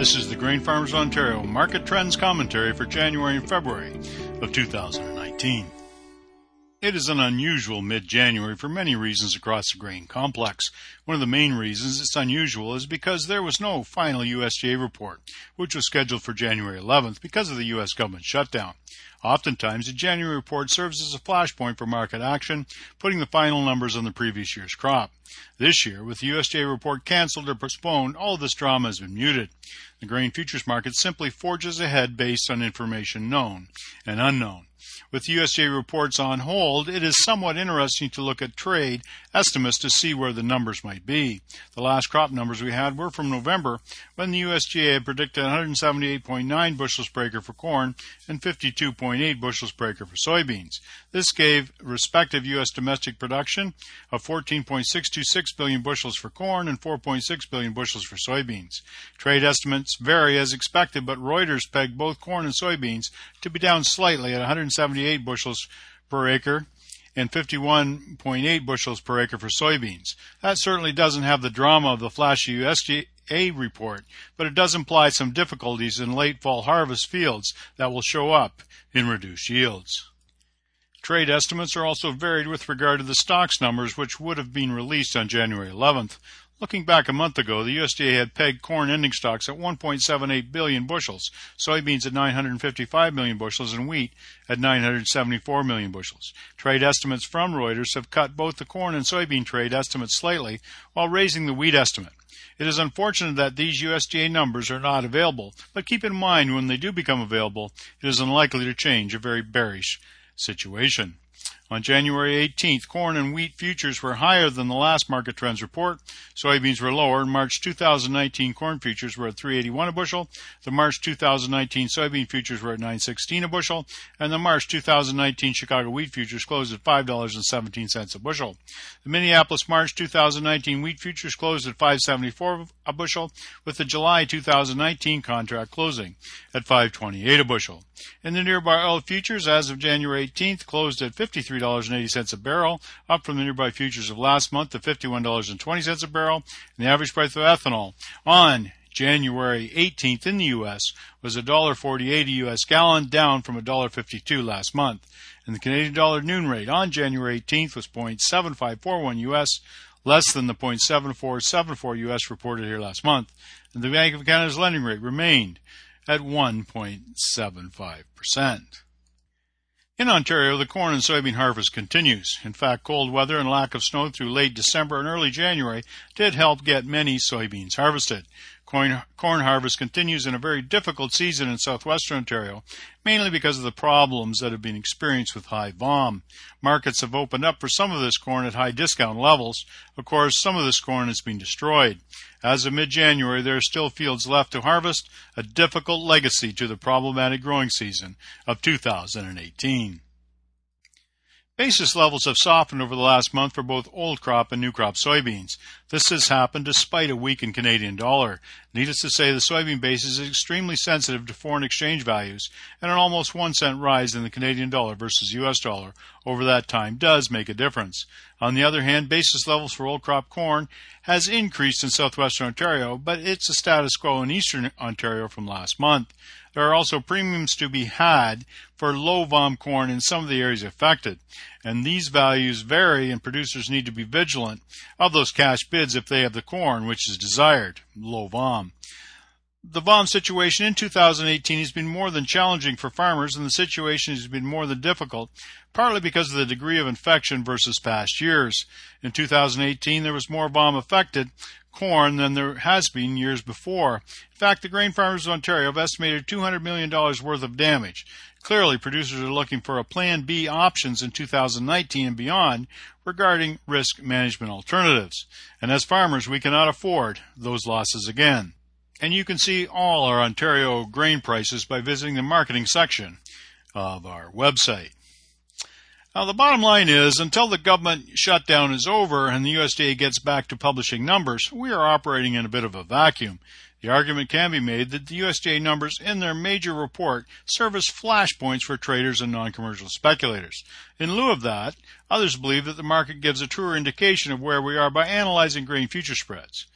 This is the Grain Farmers Ontario Market Trends Commentary for January and February of 2019. It is an unusual mid-January for many reasons across the grain complex. One of the main reasons it's unusual is because there was no final USDA report, which was scheduled for January 11th because of the US government shutdown. Oftentimes, the January report serves as a flashpoint for market action, putting the final numbers on the previous year's crop. This year, with the USDA report canceled or postponed, all this drama has been muted. The grain futures market simply forges ahead based on information known and unknown. With USDA reports on hold, it is somewhat interesting to look at trade estimates to see where the numbers might be. The last crop numbers we had were from November when the USDA predicted 178.9 bushels per acre for corn and 52.8 bushels per acre for soybeans. This gave respective U.S. domestic production of 14.626 billion bushels for corn and 4.6 billion bushels for soybeans. Trade estimates vary as expected, but Reuters pegged both corn and soybeans to be down slightly at 178 78 bushels per acre and 51.8 bushels per acre for soybeans. That certainly doesn't have the drama of the flashy USDA report, but it does imply some difficulties in late fall harvest fields that will show up in reduced yields. Trade estimates are also varied with regard to the stocks numbers, which would have been released on January 11th. Looking back a month ago, the USDA had pegged corn ending stocks at 1.78 billion bushels, soybeans at 955 million bushels, and wheat at 974 million bushels. Trade estimates from Reuters have cut both the corn and soybean trade estimates slightly while raising the wheat estimate. It is unfortunate that these USDA numbers are not available, but keep in mind when they do become available, it is unlikely to change a very bearish situation. On January 18th, corn and wheat futures were higher than the last market trends report. Soybeans were lower. In March 2019, corn futures were at 381 a bushel. The March 2019 soybean futures were at 916 a bushel, and the March 2019 Chicago wheat futures closed at $5.17 a bushel. The Minneapolis March 2019 wheat futures closed at 574 a bushel, with the July 2019 contract closing at 528 a bushel. In the nearby oil futures, as of January 18th, closed at 53 $53.80 a barrel, up from the nearby futures of last month of $51.20 a barrel. And the average price of ethanol on January 18th in the U.S. was $1.48 a U.S. gallon, down from $1.52 last month. And the Canadian dollar noon rate on January 18th was 0.7541 U.S., less than the 0.7474 U.S. reported here last month. And the Bank of Canada's lending rate remained at 1.75%. In Ontario, the corn and soybean harvest continues. In fact, cold weather and lack of snow through late December and early January did help get many soybeans harvested. Corn, corn harvest continues in a very difficult season in southwestern Ontario, mainly because of the problems that have been experienced with high VOM. Markets have opened up for some of this corn at high discount levels. Of course, some of this corn has been destroyed. As of mid-January, there are still fields left to harvest, a difficult legacy to the problematic growing season of 2018. Basis levels have softened over the last month for both old crop and new crop soybeans. This has happened despite a weakened Canadian dollar. Needless to say, the soybean basis is extremely sensitive to foreign exchange values, and an almost one cent rise in the Canadian dollar versus US dollar over that time does make a difference. On the other hand, basis levels for old crop corn has increased in southwestern Ontario, but it's a status quo in eastern Ontario from last month. There are also premiums to be had for low VOM corn in some of the areas affected, and these values vary and producers need to be vigilant of those cash bids if they have the corn which is desired, low VOM. The VOM situation in 2018 has been more than challenging for farmers, and the situation has been more than difficult, partly because of the degree of infection versus past years. In 2018, there was more VOM affected, corn than there has been years before. In fact, the grain farmers of Ontario have estimated $200 million worth of damage. Clearly, producers are looking for a Plan B options in 2019 and beyond regarding risk management alternatives. And as farmers, we cannot afford those losses again. And you can see all our Ontario grain prices by visiting the marketing section of our website. Now, the bottom line is until the government shutdown is over and the USDA gets back to publishing numbers, we are operating in a bit of a vacuum. The argument can be made that the USDA numbers in their major report serve as flashpoints for traders and non commercial speculators. In lieu of that, others believe that the market gives a truer indication of where we are by analyzing grain future spreads.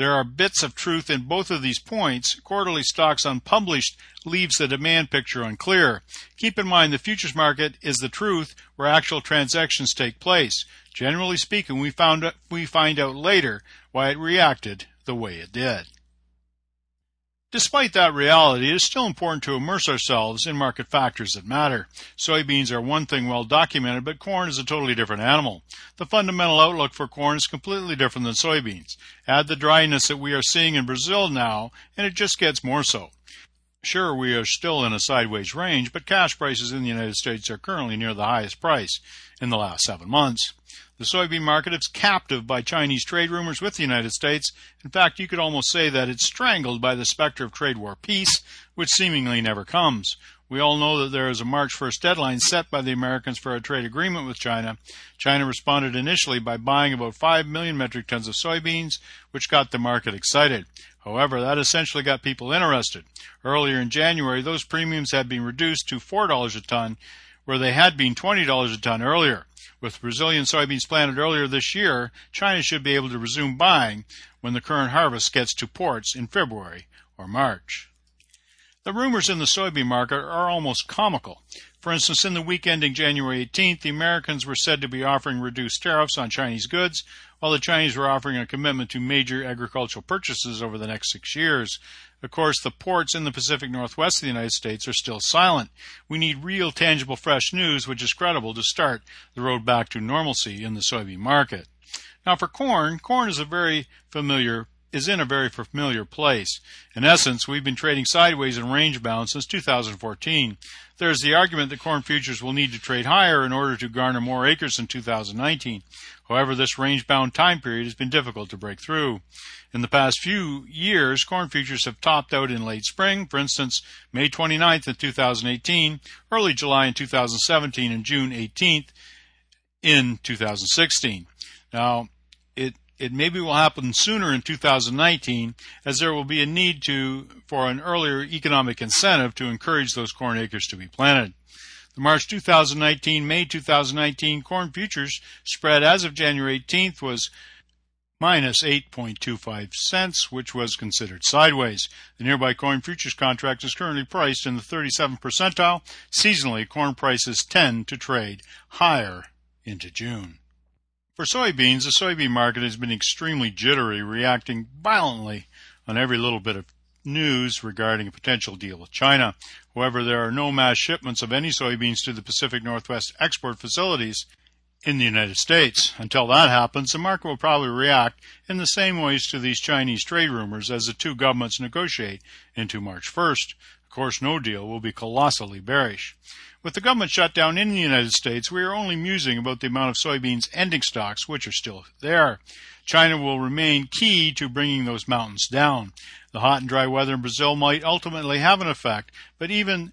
There are bits of truth in both of these points. Quarterly stocks unpublished leaves the demand picture unclear. Keep in mind the futures market is the truth where actual transactions take place. Generally speaking, we found we find out later why it reacted the way it did. Despite that reality, it is still important to immerse ourselves in market factors that matter. Soybeans are one thing well documented, but corn is a totally different animal. The fundamental outlook for corn is completely different than soybeans. Add the dryness that we are seeing in Brazil now, and it just gets more so. Sure, we are still in a sideways range, but cash prices in the United States are currently near the highest price in the last seven months. The soybean market is captive by Chinese trade rumors with the United States. In fact, you could almost say that it's strangled by the specter of trade war peace, which seemingly never comes. We all know that there is a March 1st deadline set by the Americans for a trade agreement with China. China responded initially by buying about 5 million metric tons of soybeans, which got the market excited. However, that essentially got people interested. Earlier in January, those premiums had been reduced to $4 a ton, where they had been $20 a ton earlier. With Brazilian soybeans planted earlier this year, China should be able to resume buying when the current harvest gets to ports in February or March. The rumors in the soybean market are almost comical. For instance, in the week ending January 18th, the Americans were said to be offering reduced tariffs on Chinese goods, while the Chinese were offering a commitment to major agricultural purchases over the next six years. Of course, the ports in the Pacific Northwest of the United States are still silent. We need real, tangible, fresh news which is credible to start the road back to normalcy in the soybean market. Now, for corn, corn is a very familiar is in a very familiar place. In essence, we've been trading sideways and range bound since 2014. There is the argument that corn futures will need to trade higher in order to garner more acres in 2019. However, this range bound time period has been difficult to break through. In the past few years, corn futures have topped out in late spring, for instance, May 29th in 2018, early July in 2017, and June 18th in 2016. Now, it maybe will happen sooner in 2019 as there will be a need to for an earlier economic incentive to encourage those corn acres to be planted. The March 2019 May 2019 corn futures spread as of January 18th was minus 8.25 cents, which was considered sideways. The nearby corn futures contract is currently priced in the 37th percentile. Seasonally, corn prices tend to trade higher into June. For soybeans, the soybean market has been extremely jittery, reacting violently on every little bit of news regarding a potential deal with China. However, there are no mass shipments of any soybeans to the Pacific Northwest export facilities in the United States. Until that happens, the market will probably react in the same ways to these Chinese trade rumors as the two governments negotiate into March 1st. Of course, no deal will be colossally bearish. With the government shutdown in the United States, we are only musing about the amount of soybeans ending stocks, which are still there. China will remain key to bringing those mountains down. The hot and dry weather in Brazil might ultimately have an effect, but even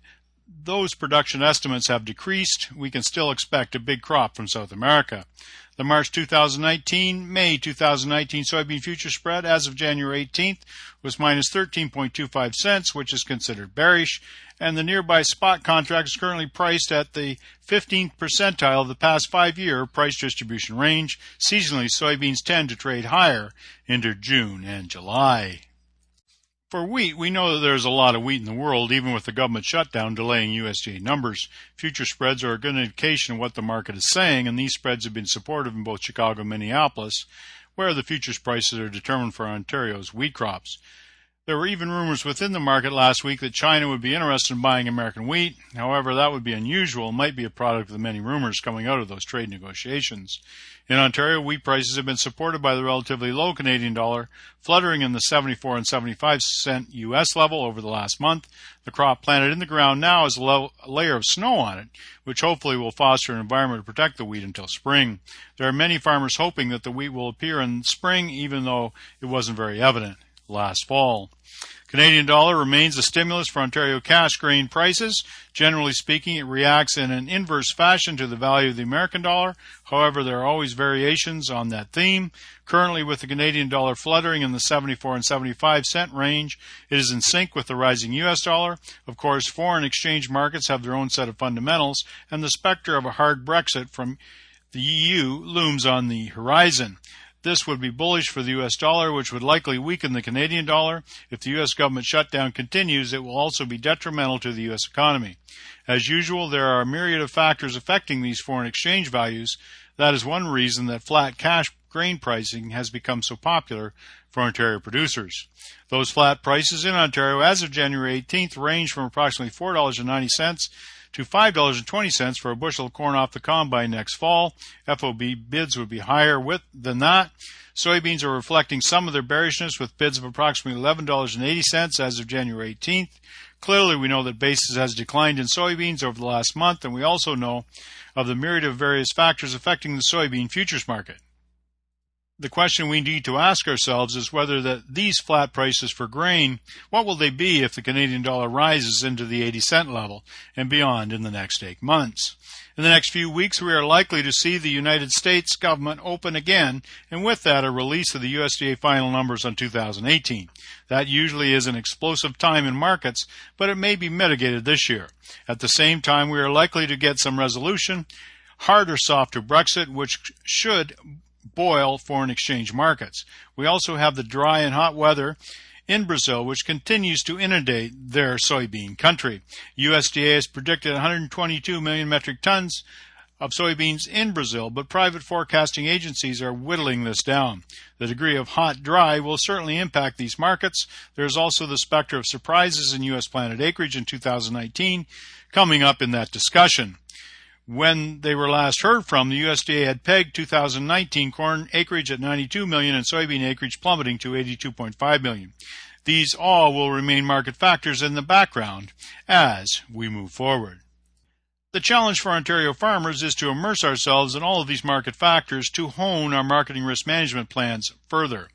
those production estimates have decreased, we can still expect a big crop from South America. The March 2019, May 2019 soybean future spread as of January 18th was minus 13.25 cents, which is considered bearish, and the nearby spot contract is currently priced at the 15th percentile of the past five year price distribution range. Seasonally, soybeans tend to trade higher into June and July. For wheat, we know that there's a lot of wheat in the world, even with the government shutdown delaying USDA numbers. Future spreads are a good indication of what the market is saying, and these spreads have been supportive in both Chicago and Minneapolis, where the futures prices are determined for Ontario's wheat crops. There were even rumors within the market last week that China would be interested in buying American wheat. However, that would be unusual and might be a product of the many rumors coming out of those trade negotiations. In Ontario, wheat prices have been supported by the relatively low Canadian dollar, fluttering in the 74 and 75 cent US level over the last month. The crop planted in the ground now has a, a layer of snow on it, which hopefully will foster an environment to protect the wheat until spring. There are many farmers hoping that the wheat will appear in spring, even though it wasn't very evident last fall. Canadian dollar remains a stimulus for Ontario cash grain prices. Generally speaking, it reacts in an inverse fashion to the value of the American dollar. However, there are always variations on that theme. Currently, with the Canadian dollar fluttering in the 74 and 75 cent range, it is in sync with the rising US dollar. Of course, foreign exchange markets have their own set of fundamentals, and the specter of a hard Brexit from the EU looms on the horizon. This would be bullish for the US dollar, which would likely weaken the Canadian dollar. If the US government shutdown continues, it will also be detrimental to the US economy. As usual, there are a myriad of factors affecting these foreign exchange values. That is one reason that flat cash grain pricing has become so popular for Ontario producers. Those flat prices in Ontario as of January 18th range from approximately $4.90 to $5.20 for a bushel of corn off the combine next fall. FOB bids would be higher with than that. Soybeans are reflecting some of their bearishness with bids of approximately $11.80 as of January 18th. Clearly, we know that basis has declined in soybeans over the last month, and we also know of the myriad of various factors affecting the soybean futures market the question we need to ask ourselves is whether that these flat prices for grain, what will they be if the Canadian dollar rises into the 80 cent level and beyond in the next eight months? In the next few weeks, we are likely to see the United States government open again, and with that, a release of the USDA final numbers on 2018. That usually is an explosive time in markets, but it may be mitigated this year. At the same time, we are likely to get some resolution, hard or soft to Brexit, which should boil foreign exchange markets. We also have the dry and hot weather in Brazil, which continues to inundate their soybean country. USDA has predicted 122 million metric tons of soybeans in Brazil, but private forecasting agencies are whittling this down. The degree of hot dry will certainly impact these markets. There is also the specter of surprises in U.S. planted acreage in 2019 coming up in that discussion when they were last heard from, the USDA had pegged 2019 corn acreage at 92 million and soybean acreage plummeting to 82.5 million. These all will remain market factors in the background as we move forward. The challenge for Ontario farmers is to immerse ourselves in all of these market factors to hone our marketing risk management plans further.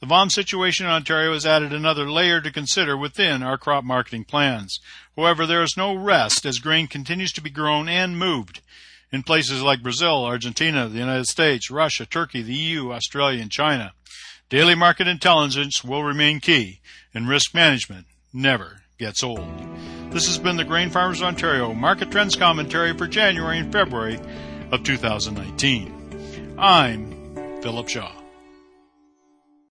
The VOM situation in Ontario has added another layer to consider within our crop marketing plans. However, there is no rest as grain continues to be grown and moved in places like Brazil, Argentina, the United States, Russia, Turkey, the EU, Australia, and China. Daily market intelligence will remain key, and risk management never gets old. This has been the Grain Farmers Ontario Market Trends Commentary for January and February of 2019. I'm Philip Shaw.